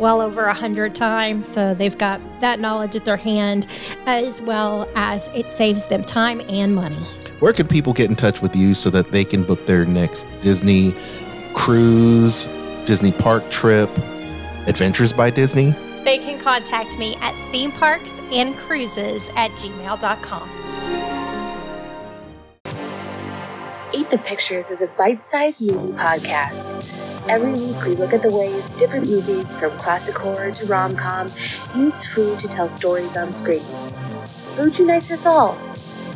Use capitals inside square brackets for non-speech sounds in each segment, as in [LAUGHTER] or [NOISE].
well over a hundred times, so they've got that knowledge at their hand, as well as it saves them time and money. Where can people get in touch with you so that they can book their next Disney cruise, Disney park trip, Adventures by Disney? They can contact me at themeparksandcruises at gmail.com. Eat the Pictures is a bite sized movie podcast. Every week, we look at the ways different movies, from classic horror to rom com, use food to tell stories on screen. Food unites us all.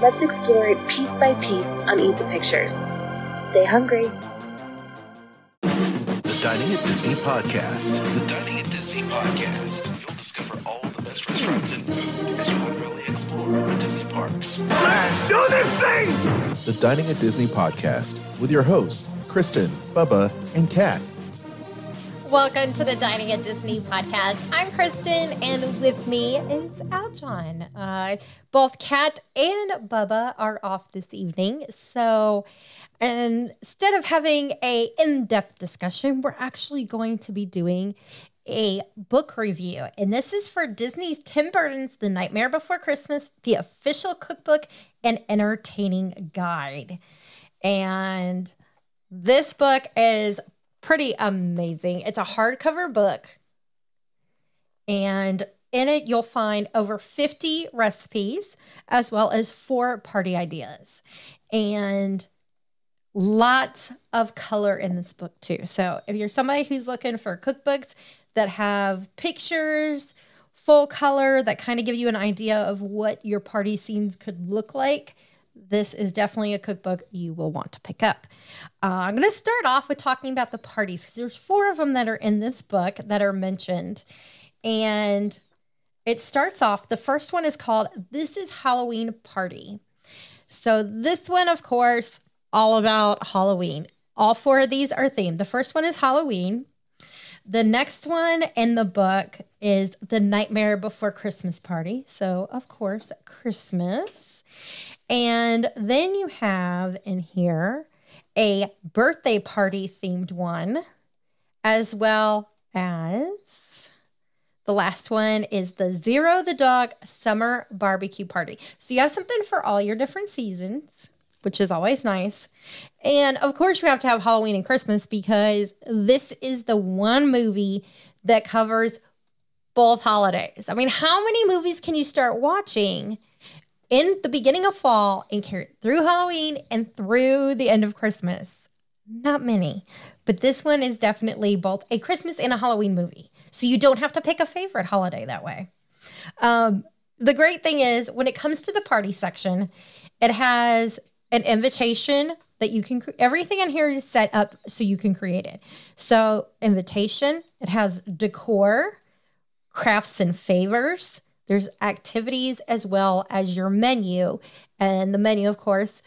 Let's explore it piece by piece on Eat the Pictures. Stay hungry. The Dining at Disney podcast. The Dining at Disney podcast. You'll discover all the best restaurants and food as you literally explore the Disney parks. Let's do this thing! The Dining at Disney podcast with your hosts, Kristen, Bubba, and Kat. Welcome to the Dining at Disney podcast. I'm Kristen, and with me is Aljon. Uh, both Kat and Bubba are off this evening, so instead of having a in-depth discussion, we're actually going to be doing a book review. And this is for Disney's Tim Burton's The Nightmare Before Christmas, the official cookbook and entertaining guide. And this book is pretty amazing. It's a hardcover book. And in it, you'll find over 50 recipes as well as four party ideas. And lots of color in this book, too. So if you're somebody who's looking for cookbooks that have pictures, full color, that kind of give you an idea of what your party scenes could look like, this is definitely a cookbook you will want to pick up. Uh, I'm going to start off with talking about the parties because there's four of them that are in this book that are mentioned. And it starts off, the first one is called This is Halloween Party. So, this one, of course, all about Halloween. All four of these are themed. The first one is Halloween. The next one in the book is The Nightmare Before Christmas Party. So, of course, Christmas. And then you have in here a birthday party themed one, as well as the last one is the Zero the Dog Summer Barbecue Party. So you have something for all your different seasons, which is always nice. And of course, you have to have Halloween and Christmas because this is the one movie that covers both holidays. I mean, how many movies can you start watching? In the beginning of fall and carry it through Halloween and through the end of Christmas. Not many, but this one is definitely both a Christmas and a Halloween movie. So you don't have to pick a favorite holiday that way. Um, the great thing is, when it comes to the party section, it has an invitation that you can, everything in here is set up so you can create it. So, invitation, it has decor, crafts and favors, there's activities as well as your menu. And the menu, of course,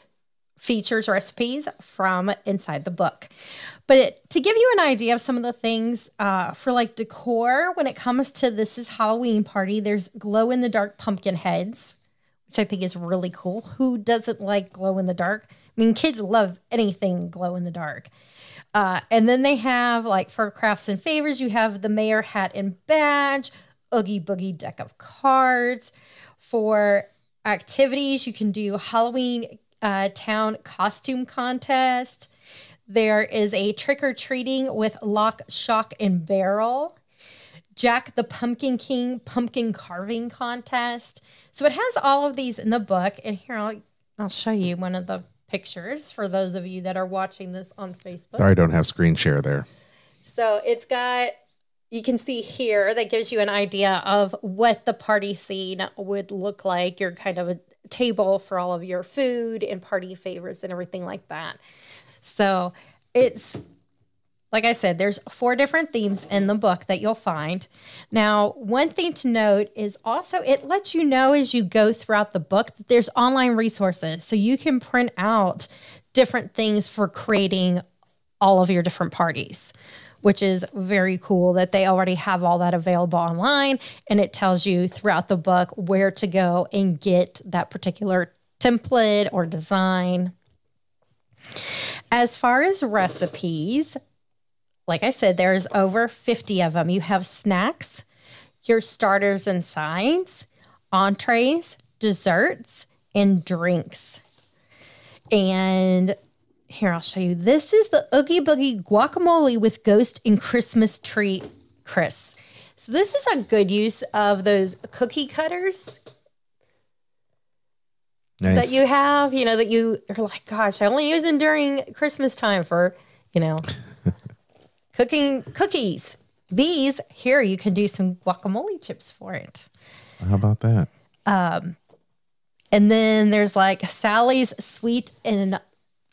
features recipes from inside the book. But it, to give you an idea of some of the things uh, for like decor, when it comes to this is Halloween party, there's glow in the dark pumpkin heads, which I think is really cool. Who doesn't like glow in the dark? I mean, kids love anything glow in the dark. Uh, and then they have like for crafts and favors, you have the mayor hat and badge, Oogie Boogie deck of cards. For activities, you can do Halloween uh, town costume contest. There is a trick or treating with lock, shock, and barrel. Jack the Pumpkin King pumpkin carving contest. So it has all of these in the book. And here I'll, I'll show you one of the pictures for those of you that are watching this on Facebook. Sorry, I don't have screen share there. So it's got you can see here that gives you an idea of what the party scene would look like. You're kind of a table for all of your food and party favors and everything like that. So it's like I said, there's four different themes in the book that you'll find. Now, one thing to note is also it lets you know as you go throughout the book that there's online resources. So you can print out different things for creating all of your different parties, which is very cool that they already have all that available online. And it tells you throughout the book where to go and get that particular template or design. As far as recipes, like I said, there's over 50 of them. You have snacks, your starters and sides, entrees, desserts, and drinks. And here, I'll show you. This is the Oogie Boogie guacamole with ghost and Christmas tree crisps. So this is a good use of those cookie cutters Nice. that you have, you know, that you are like, gosh, I only use them during Christmas time for, you know, [LAUGHS] cooking cookies. These here, you can do some guacamole chips for it. How about that? Um, And then there's like Sally's sweet and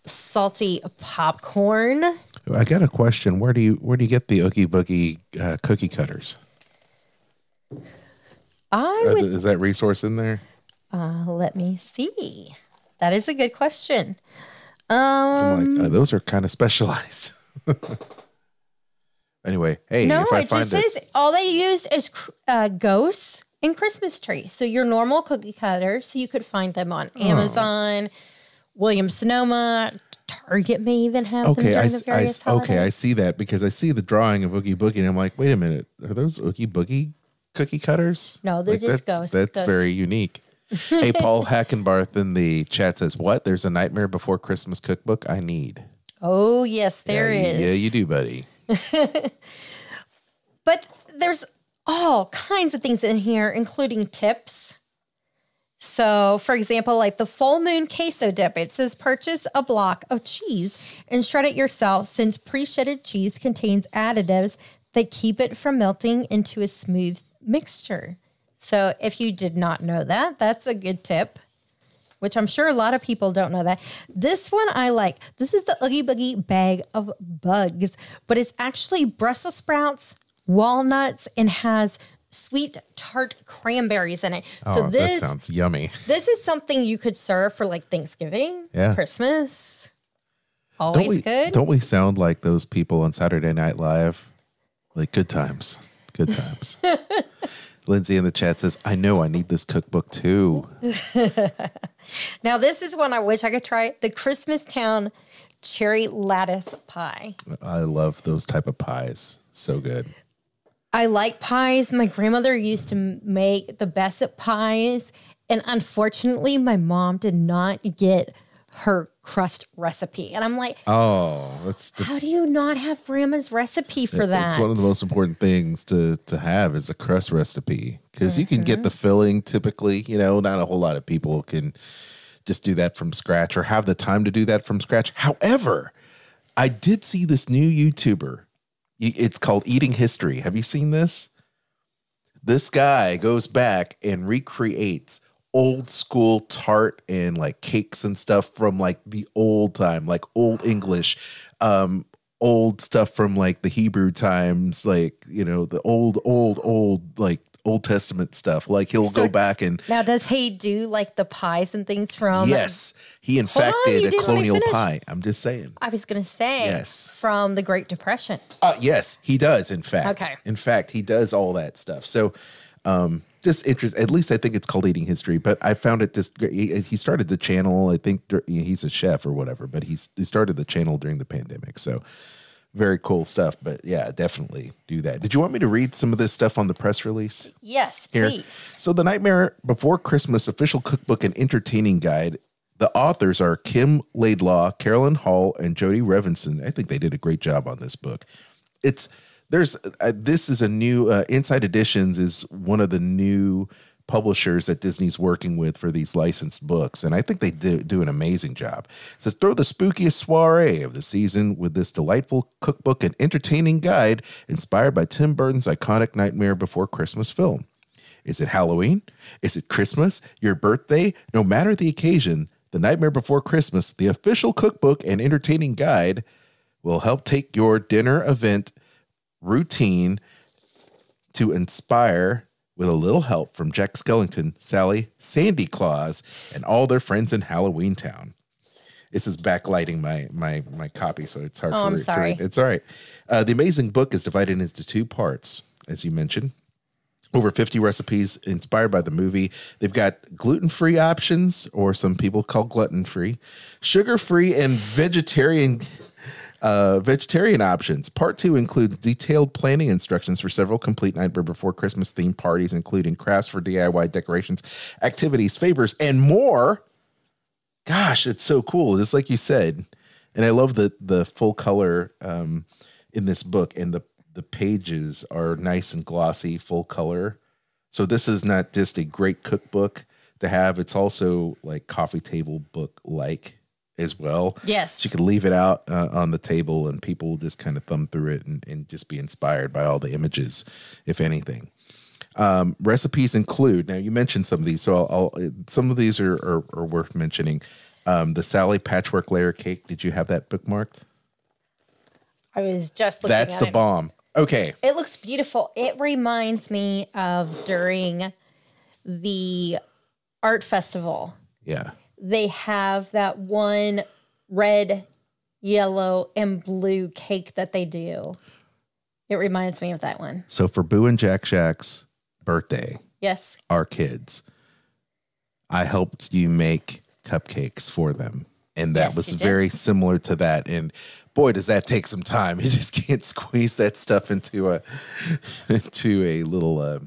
salty popcorn. I got a question. Where do you where do you get the Oogie Boogie uh, cookie cutters? I would Is that resource in there? uh, let me see. That is a good question. I'm like, uh, those are kind of specialized. [LAUGHS] anyway, hey, No, if I it find just it, says all they use is cr- uh, ghosts and Christmas trees. So your normal cookie cutters, so you could find them on Oh. Amazon, Williams Sonoma, Target may even have them okay, during I, the I various s- okay, I see that because I see the drawing of Oogie Boogie, and I'm like, wait a minute, are those Oogie Boogie cookie cutters? No, they're Like, just that's, ghost- That's ghost. very unique. [LAUGHS] hey, Paul Hackenbarth in the chat says, "What? There's a Nightmare Before Christmas cookbook I need." Oh yes, there yeah, is. Yeah, you do, buddy. [LAUGHS] But there's all kinds of things in here, including tips. So, for example, like the full moon queso dip, it says purchase a block of cheese and shred it yourself since pre shredded cheese contains additives that keep it from melting into a smooth mixture. So, if you did not know that, that's a good tip, which I'm sure a lot of people don't know that. This one I like. This is the Oogie Boogie bag of bugs, but it's actually Brussels sprouts, walnuts, and has sweet tart cranberries in it. Oh, so that this sounds yummy. this is something you could serve for like Thanksgiving, Yeah. Christmas. Don't Always we? good. Don't we sound like those people on Saturday Night Live? Like good times, good times. [LAUGHS] Lindsay in the chat says, "I know I need this cookbook too." [LAUGHS] Now this is one I wish I could try. The Christmas Town cherry lattice pie. I love those type of pies. So good. I like pies. My grandmother used to make the best at pies. And unfortunately, my mom did not get her crust recipe. And I'm like, Oh, that's the, how do you not have grandma's recipe for that? It's one of the most important things to to have is a crust recipe because you can get the mm-hmm. filling typically. You know, not a whole lot of people can just do that from scratch or have the time to do that from scratch. However, I did see this new YouTuber. It's called Eating History. Have you seen this? This guy goes back and recreates old school tart and like cakes and stuff from like the old time, like old English, um, old stuff from like the Hebrew times, like you know the old, old, old like Old Testament stuff. Like he'll So- go back and now, does he do like the pies and things from? yes, he in fact on, did a didn't let me colonial pie. I'm just saying. I was going to say, Yes. from the Great Depression. Uh, yes, he does. In fact, Okay. In fact, he does all that stuff. So, um, just interest. At least I think it's called Eating History. But I found it just. He, he started the channel. I think he's a chef or whatever. But he's he started the channel during the pandemic. So, very cool stuff. But yeah, definitely do that. Did you want me to read some of this stuff on the press release? Yes, here. please. So, the Nightmare Before Christmas official cookbook and entertaining guide. The authors are Kim Laidlaw, Carolyn Hall, and Jody Revenson. I think they did a great job on this book. It's there's uh, this is a new uh, Insight Editions is one of the new publishers that Disney's working with for these licensed books, and I think they do, do an amazing job. It says throw the spookiest soiree of the season with this delightful cookbook and entertaining guide inspired by Tim Burton's iconic Nightmare Before Christmas film. Is it Halloween? Is it Christmas? Your birthday? No matter the occasion, The Nightmare Before Christmas, the official cookbook and entertaining guide, will help take your dinner event routine to inspire with a little help from Jack Skellington, Sally, Sandy Claus, and all their friends in Halloween Town. This is backlighting my my my copy, so it's hard Oh, for I'm sorry. read. It's all right. Uh, the amazing book is divided into two parts, as you mentioned. Over 50 recipes inspired by the movie. They've got gluten free options, or some people call gluten free, sugar free, and vegetarian uh, vegetarian options. Part two includes detailed planning instructions for several complete Nightmare Before Christmas themed parties, including crafts for DIY decorations, activities, favors, and more. Gosh, it's so cool. Just like you said, and I love the the full color um, in this book, and the the pages are nice and glossy, full color. So this is not just a great cookbook to have; it's also like coffee table book like as well. Yes. So you can leave it out uh, on the table and people will just kind of thumb through it and, and just be inspired by all the images, if anything. Um, recipes include, now you mentioned some of these, so I'll, I'll some of these are, are, are worth mentioning. Um, the Sally patchwork layer cake. Did you have that bookmarked? I was just looking That's at the it. bomb. Okay. It looks beautiful. It reminds me of during the art festival. Yeah. They have that one red, yellow, and blue cake that they do. It reminds me of that one. So for Boo and Jack Shack's birthday, Yes. our kids, I helped you make cupcakes for them. And that Yes, was very similar to that. And boy, does that take some time. [LAUGHS] You just can't squeeze that stuff into a [LAUGHS] into a little uh,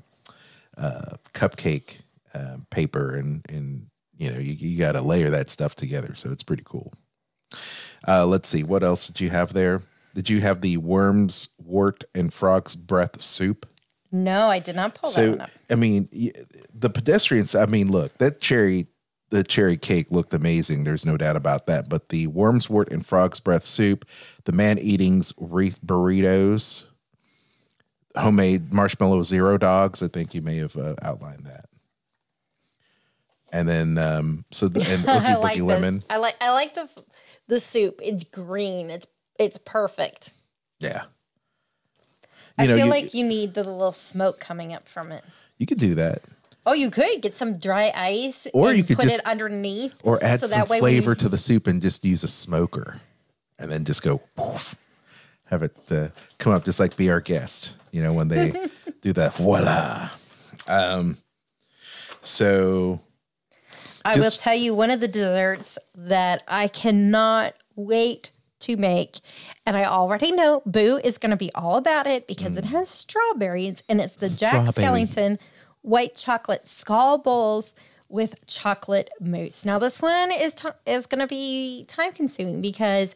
uh, cupcake uh, paper, and and you know you, you got to layer that stuff together. So it's pretty cool. Uh, let's see, what else did you have there? Did you have the worms, wort, and frog's breath soup? No, I did not pull that So one up. I mean, the pedestrians. I mean, look, that cherry, the cherry cake looked amazing. There's no doubt about that. But the worms, wort, and frog's breath soup, the man eating's wreath burritos, homemade marshmallow zero dogs. I think you may have uh, outlined that. And then, um, so the and [LAUGHS] like Boogie lemon. I like I like the the soup. It's green. It's it's perfect. Yeah. I know, feel you- like you need the little smoke coming up from it. You could do that. Oh, you could get some dry ice Or and you could put just- it underneath. or add so some that way flavor when to the soup and just use a smoker and then just go poof, have it uh, come up just like be our guest you know when they [LAUGHS] do that voila um so I will tell you one of the desserts that I cannot wait to make. And I already know Boo is going to be all about it because it has strawberries and it's the Jack Mm. Skellington white chocolate skull bowls with chocolate mousse. Now this one is ti is going to be time consuming because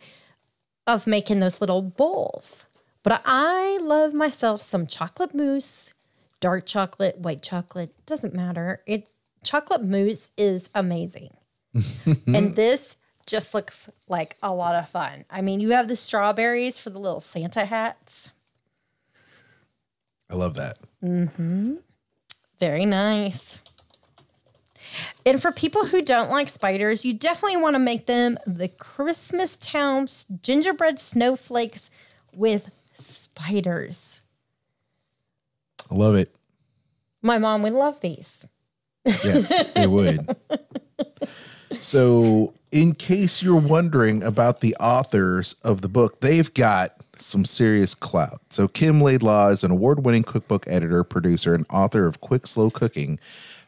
of making those little bowls. But I love myself some chocolate mousse, dark chocolate, white chocolate, doesn't matter. It's chocolate mousse is amazing. [LAUGHS] and this just looks like a lot of fun. I mean, you have the strawberries for the little Santa hats. i love that mm-hmm. Very nice. And for people who don't like spiders, you definitely want to make them the Christmas Town gingerbread snowflakes with spiders. i love it My mom would love these. Yes it would. So in case you're wondering about the authors of the book they've got some serious clout. So kim laidlaw is an award-winning cookbook editor producer and author of quick slow cooking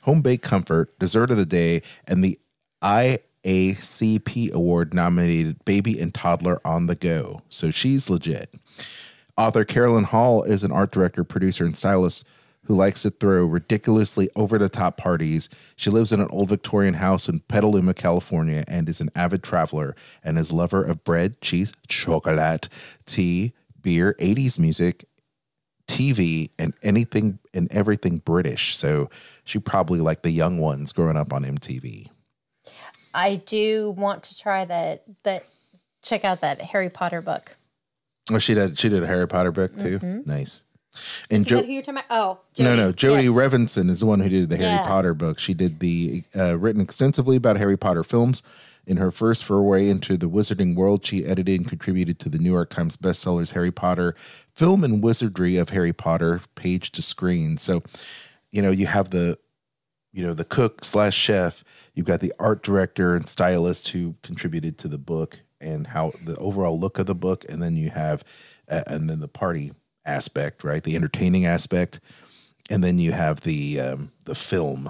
home baked comfort dessert of the day and the iacp award nominated baby and toddler on the go. So she's legit. Author Carolyn Hall is an art director, producer, and stylist who likes to throw ridiculously over the top parties. She lives in an old Victorian house in Petaluma, California, and is an avid traveler and is lover of bread, cheese, chocolate, tea, beer, 80s music, TV, and anything and everything British. So she probably like the young ones growing up on MTV. I do want to try that that check out that Harry Potter book. Oh, she did. She did a Harry Potter book too. Mm-hmm. Nice. And Jo- who you're talking about? Oh, no, no, Jodie Yes. Revenson is the one who did the Harry Yeah. Potter book. She did the uh, written extensively about Harry Potter films. In her first foray into the wizarding world, she edited and contributed to the New York Times bestsellers Harry Potter, Film and Wizardry of Harry Potter, page to screen. So, you know, you have the, you know, the cook slash chef. You've got the art director and stylist who contributed to the book and how the overall look of the book, and then you have, uh, and then the party aspect, right? The entertaining aspect and then you have the um, the film,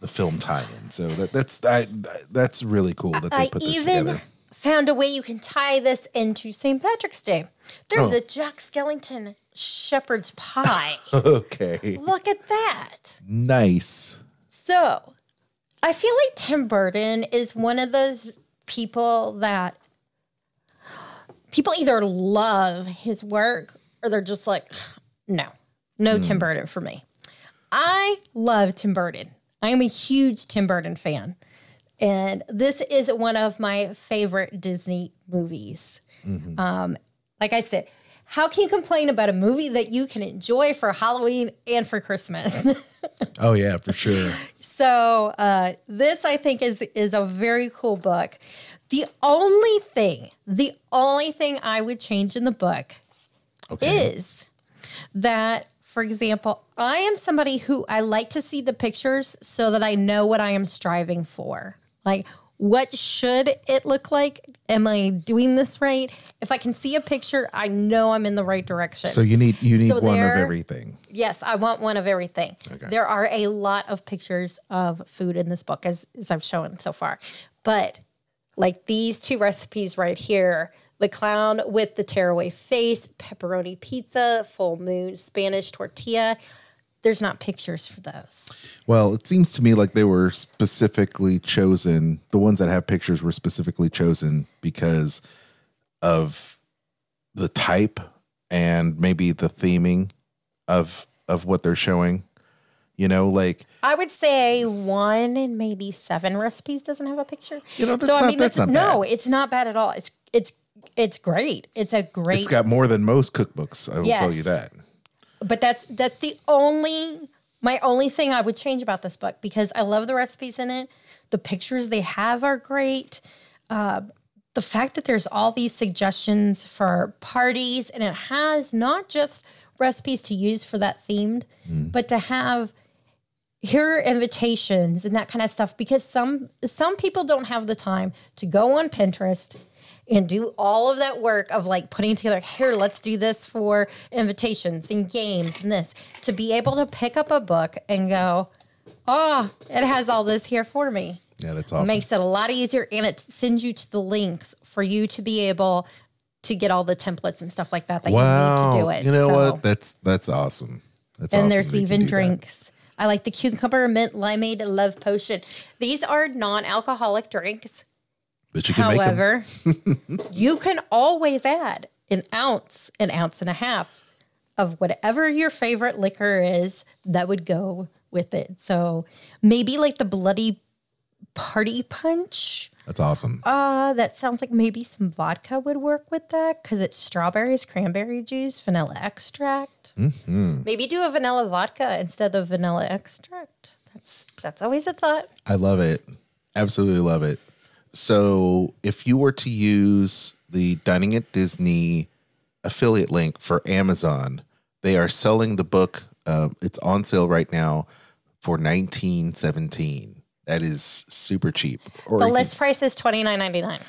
the film tie-in. So that that's I, that's really cool that they I put this even together. found a way you can tie this into St. Patrick's Day. There's Oh. a Jack Skellington shepherd's pie. [LAUGHS] Okay, Look at that. nice. So, I feel like Tim Burton is one of those people that people either love his work or they're just like, no, no Tim Burton for me. I love Tim Burton. I am a huge Tim Burton fan. And this is one of my favorite Disney movies. Um, like I said, how can you complain about a movie that you can enjoy for Halloween and for Christmas? [LAUGHS] Oh yeah, for sure. So uh, this, I think, is is a very cool book. The only thing, the only thing I would change in the book Okay. is that, for example, I am somebody who I like to see the pictures so that I know what I am striving for. Like, what should it look like? Am I doing this right? If I can see a picture, I know I'm in the right direction. So you need you need So one of everything. Yes, I want one of everything. Okay. There are a lot of pictures of food in this book, as, as I've shown so far. But like these two recipes right here the clown with the tearaway face, pepperoni pizza, full moon Spanish tortilla. There's not pictures for those. Well, it seems to me like they were specifically chosen. The ones that have pictures were specifically chosen because of the type and maybe the theming of of what they're showing. You know, like I would say one in maybe seven recipes doesn't have a picture. You know, that's not- that's not no, bad. it's not bad at all. It's it's it's great. It's a great it's got more than most cookbooks. I will tell you that. but that's that's the only my only thing I would change about this book because I love the recipes in it. The pictures they have are great. Uh, the fact that there's all these suggestions for parties and it has not just recipes to use for that themed, but to have here are invitations and that kind of stuff because some some people don't have the time to go on Pinterest and do all of that work of like putting together here let's do this for invitations and games and this to be able to pick up a book and go oh it has all this here for me Yeah, that's awesome. makes it a lot easier and it sends you to the links for you to be able to get all the templates and stuff like that that wow. you need to do it You know So- what? That's that's awesome. That's and awesome there's that you can even do that. drinks. I like the cucumber mint limeade love potion. These are non-alcoholic drinks. But you can. However, [LAUGHS] you can always add an ounce, an ounce and a half of whatever your favorite liquor is that would go with it. So maybe like the bloody party punch. That's awesome. Uh, that sounds like maybe some vodka would work with that because it's strawberries, cranberry juice, vanilla extract. Mm-hmm. Maybe do a vanilla vodka instead of vanilla extract. That's that's always a thought. I love it. Absolutely love it. So, if you were to use the Dining at Disney affiliate link for Amazon, they are selling the book. Uh, it's on sale right now for nineteen seventeen. That is super cheap. Or The you can- list price is twenty nine ninety nine.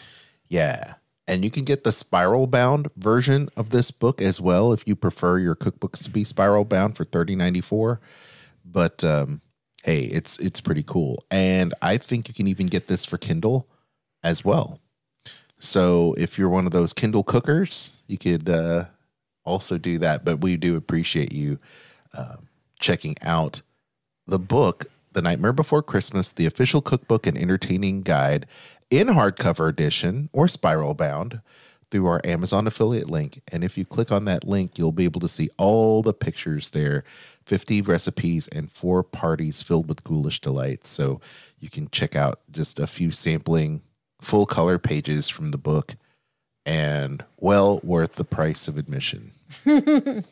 yeah. And you can get the spiral bound version of this book as well if you prefer your cookbooks to be spiral bound for thirty ninety four. But um, hey, it's it's pretty cool. And I think you can even get this for Kindle as well. So if you're one of those Kindle cookers, you could uh, also do that. But we do appreciate you uh, checking out the book, The Nightmare Before Christmas, the official cookbook and entertaining guide in hardcover edition or spiral bound through our Amazon affiliate link. And if you click on that link, you'll be able to see all the pictures there 50 recipes and four parties filled with ghoulish delights. So you can check out just a few sampling full color pages from the book and well worth the price of admission. [LAUGHS]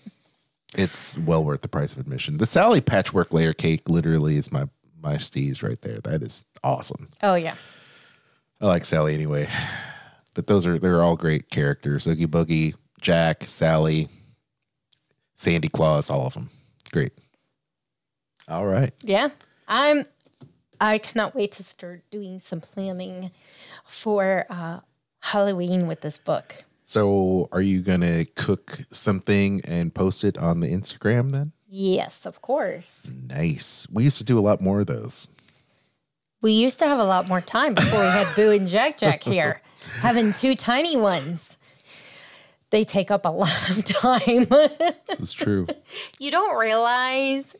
It's well worth the price of admission. The Sally patchwork layer cake literally is my my steez right there. That is awesome. Oh yeah. I like Sally anyway. But those are they're all great characters. Oogie Boogie, Jack, Sally, Sandy Claus, all of them. Great. All right. Yeah. I'm I cannot wait to start doing some planning for uh Halloween with this book. So are you gonna cook something and post it on the Instagram then? Yes, of course. Nice. We used to do a lot more of those. We used to have a lot more time before we had Boo and Jack Jack [LAUGHS] here, having two tiny ones. They take up a lot of time. It's true. [LAUGHS] you don't realize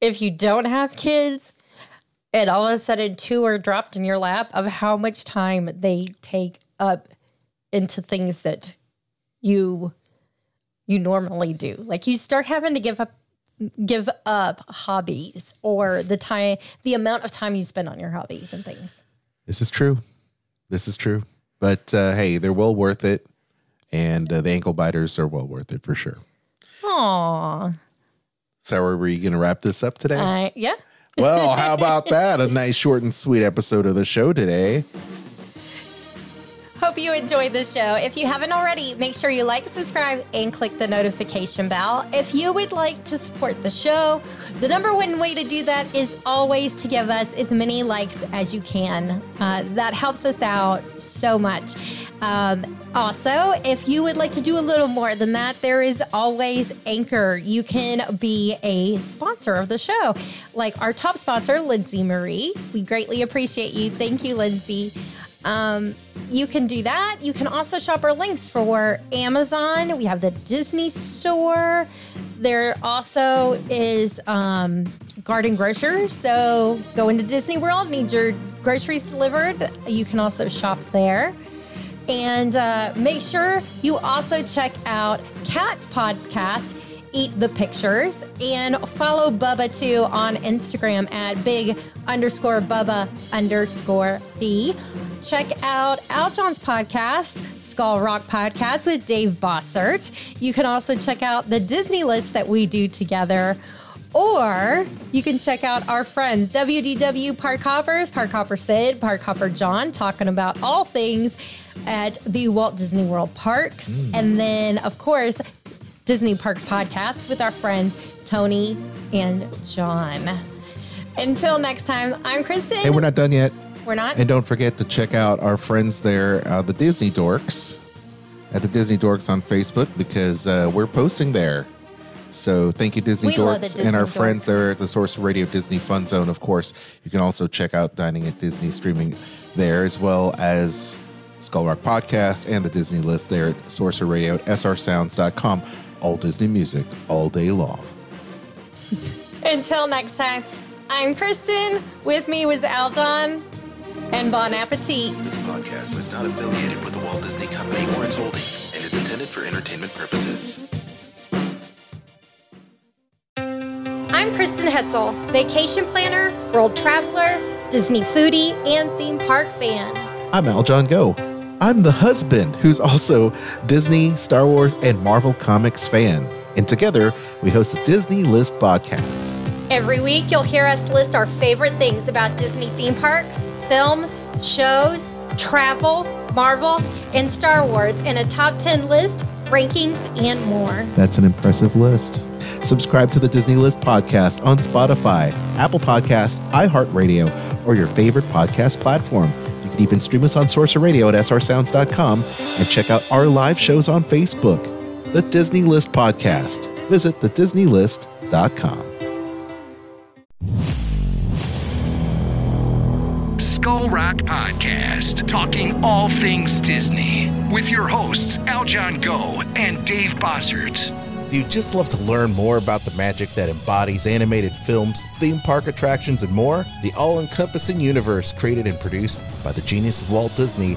if you don't have kids and all of a sudden two are dropped in your lap of how much time they take up into things that you you normally do. Like you start having to give up give up hobbies or the time the amount of time you spend on your hobbies and things. This is true. This is true. But uh, hey, they're well worth it. And uh, the ankle biters are well worth it for sure. Aw. So, are we going to wrap this up today? I yeah. Well, how about that? A nice, short, and sweet episode of the show today. Hope you enjoyed this show. If you haven't already, make sure you like, subscribe, and click the notification bell. If you would like to support the show, the number one way to do that is always to give us as many likes as you can. Uh, that helps us out so much. Um, also, if you would like to do a little more than that, there is always Anchor. You can be a sponsor of the show, like our top sponsor, Lindsay Marie. We greatly appreciate you. Thank you, Lindsay. Um, you can do that. You can also shop our links for Amazon. We have the Disney store. There also is um, Garden Grocer. So go into Disney World, need your groceries delivered. You can also shop there. And uh, make sure you also check out Cat's podcast, Eat the Pictures, and follow Bubba too on Instagram at big underscore Bubba underscore B. Check out Al John's podcast, Skull Rock Podcast with Dave Bossert. You can also check out the Disney list that we do together. Or you can check out our friends, WDW Park Hoppers, Park Hopper Sid, Park Hopper John, talking about all things at the Walt Disney World parks. Mm. And then, of course, Disney Parks Podcast with our friends Tony and John. Until next time, I'm Kristen. Hey, we're not done yet. We're not? And don't forget to check out our friends there, uh, the Disney Dorks, at the Disney Dorks on Facebook because uh, we're posting there. So thank you, Disney We Dorks, and our Disney friends there at the Sorcerer Radio Disney Fun Zone. Of course, you can also check out Dining at Disney streaming there, as well as Skull Rock Podcast and the Disney List there at Sorcerer Radio at srsounds.com. All Disney music all day long. [LAUGHS] Until next time, I'm Kristen. With me was Al John. And bon appetit. This podcast is not affiliated with the Walt Disney Company or its holdings and is intended for entertainment purposes. I'm Kristen Hetzel, vacation planner, world traveler, Disney foodie, and theme park fan. I'm Al John Go. I'm the husband who's also Disney, Star Wars, and Marvel Comics fan. And together, we host a Disney List podcast. Every week, you'll hear us list our favorite things about Disney theme parks, films, shows, travel, Marvel, and Star Wars in a top 10 list, rankings, and more. That's an impressive list. Subscribe to the Disney List podcast on Spotify, Apple Podcast, iHeartRadio, or your favorite podcast platform. Even stream us on Sorcerer Radio at srsounds.com and check out our live shows on Facebook. The Disney List podcast. Visit thedisneylist.com. Skull Rock Podcast, talking all things Disney, with your hosts Aljon Go and Dave Bossert. Do you just love to learn more about the magic that embodies animated films, theme park attractions, and more? The all encompassing universe created and produced by the genius of Walt Disney